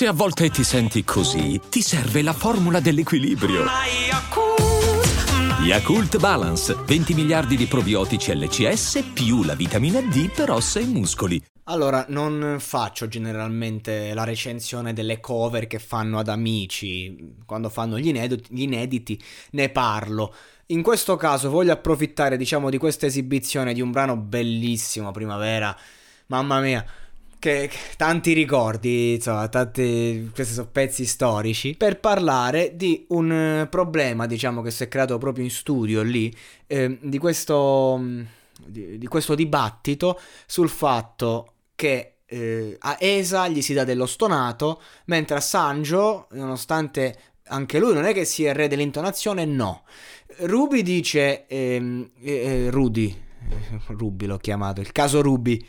Se a volte ti senti così, ti serve la formula dell'equilibrio. Yakult Balance, 20 miliardi di probiotici LCS più la vitamina D per ossa e muscoli. Allora, non faccio generalmente la recensione delle cover che fanno ad amici, quando fanno gli inediti, gli inediti ne parlo. In questo caso voglio approfittare, diciamo, di questa esibizione di un brano bellissimo, Primavera. Mamma mia, che, tanti ricordi, insomma, tanti, questi sono pezzi storici, per parlare di un eh, problema, diciamo, che si è creato proprio in studio lì, eh, di, questo, mm, di, di, questo, dibattito sul fatto che eh, a Esa gli si dà dello stonato, mentre a Sanjo, nonostante anche lui non è che sia il re dell'intonazione, no. Ruby dice, ehm, eh, eh, Rudy, Ruby l'ho chiamato, il caso Ruby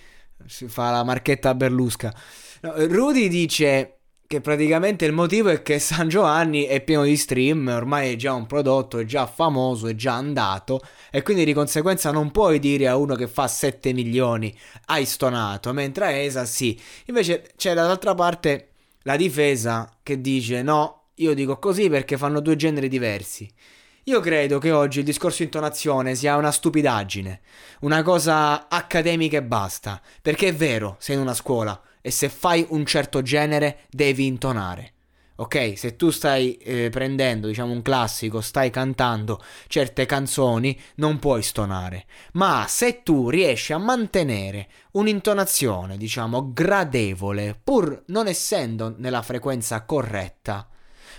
si fa la marchetta Berlusca. No, Rudy dice che praticamente il motivo è che San Giovanni è pieno di stream, ormai è già un prodotto, è già famoso, è già andato e quindi di conseguenza non puoi dire a uno che fa 7 milioni hai stonato, mentre a ESA sì. Invece c'è dall'altra parte la difesa che dice no, io dico così perché fanno due generi diversi. Io credo che oggi il discorso intonazione sia una stupidaggine, una cosa accademica e basta, perché è vero, sei in una scuola e se fai un certo genere devi intonare. Ok, se tu stai eh, prendendo, diciamo, un classico, stai cantando certe canzoni, non puoi stonare. Ma se tu riesci a mantenere un'intonazione, diciamo, gradevole, pur non essendo nella frequenza corretta,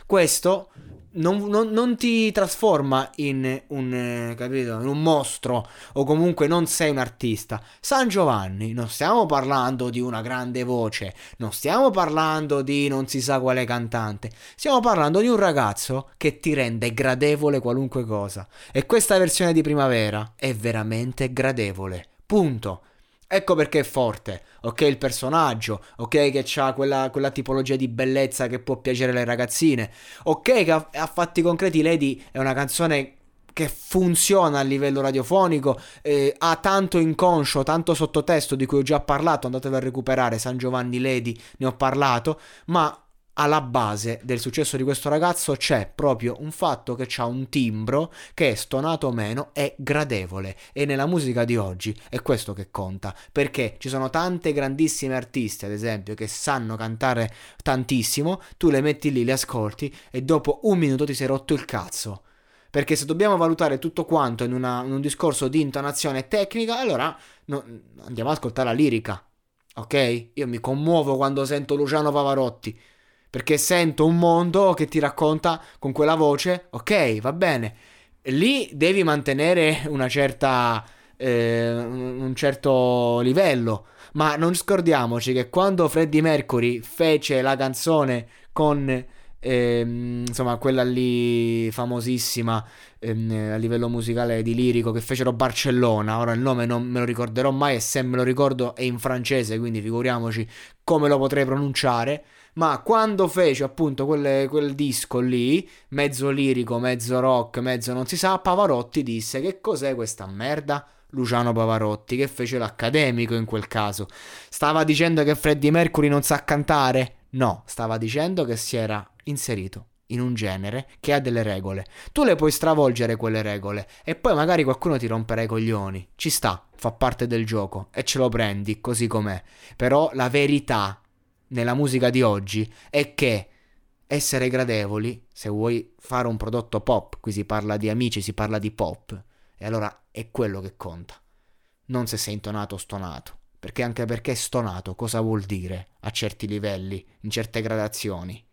questo non, non, non, ti trasforma in un, eh, capito, in un mostro o comunque non sei un artista. San Giovanni, non stiamo parlando di una grande voce, non stiamo parlando di non si sa quale cantante, stiamo parlando di un ragazzo che ti rende gradevole qualunque cosa. E questa versione di primavera è veramente gradevole. Punto. Ecco perché è forte, ok? Il personaggio, ok? Che ha quella, quella, tipologia di bellezza che può piacere alle ragazzine, ok? Che a, a fatti concreti Lady è una canzone che funziona a livello radiofonico, eh, ha tanto inconscio, tanto sottotesto di cui ho già parlato, andatelo a recuperare, San Giovanni Lady, ne ho parlato, ma alla base del successo di questo ragazzo c'è proprio un fatto che ha un timbro che stonato o meno è gradevole. E nella musica di oggi è questo che conta. Perché ci sono tante grandissime artiste ad esempio che sanno cantare tantissimo tu le metti lì le ascolti e dopo un minuto ti sei rotto il cazzo. Perché se dobbiamo valutare tutto quanto in, una, in un discorso di intonazione tecnica allora no, andiamo ad ascoltare la lirica ok? Io mi commuovo quando sento Luciano Pavarotti perché sento un mondo che ti racconta con quella voce, ok, va bene. Lì devi mantenere una certa, eh, un certo livello, ma non scordiamoci che quando Freddie Mercury fece la canzone con ehm, insomma quella lì famosissima ehm, a livello musicale di lirico che fecero Barcellona ora il nome non me lo ricorderò mai e se me lo ricordo è in francese quindi figuriamoci come lo potrei pronunciare ma quando fece appunto quelle, quel disco lì, mezzo lirico, mezzo rock, mezzo non si sa, Pavarotti disse che cos'è questa merda? Luciano Pavarotti, che fece l'accademico in quel caso. Stava dicendo che Freddie Mercury non sa cantare? No, stava dicendo che si era inserito in un genere che ha delle regole. Tu le puoi stravolgere quelle regole e poi magari qualcuno ti romperà i coglioni. Ci sta, fa parte del gioco e ce lo prendi così com'è. Però la verità nella musica di oggi è che essere gradevoli, se vuoi fare un prodotto pop, qui si parla di amici, si parla di pop, e allora è quello che conta, non se sei intonato o stonato, perché anche perché stonato cosa vuol dire a certi livelli, in certe gradazioni?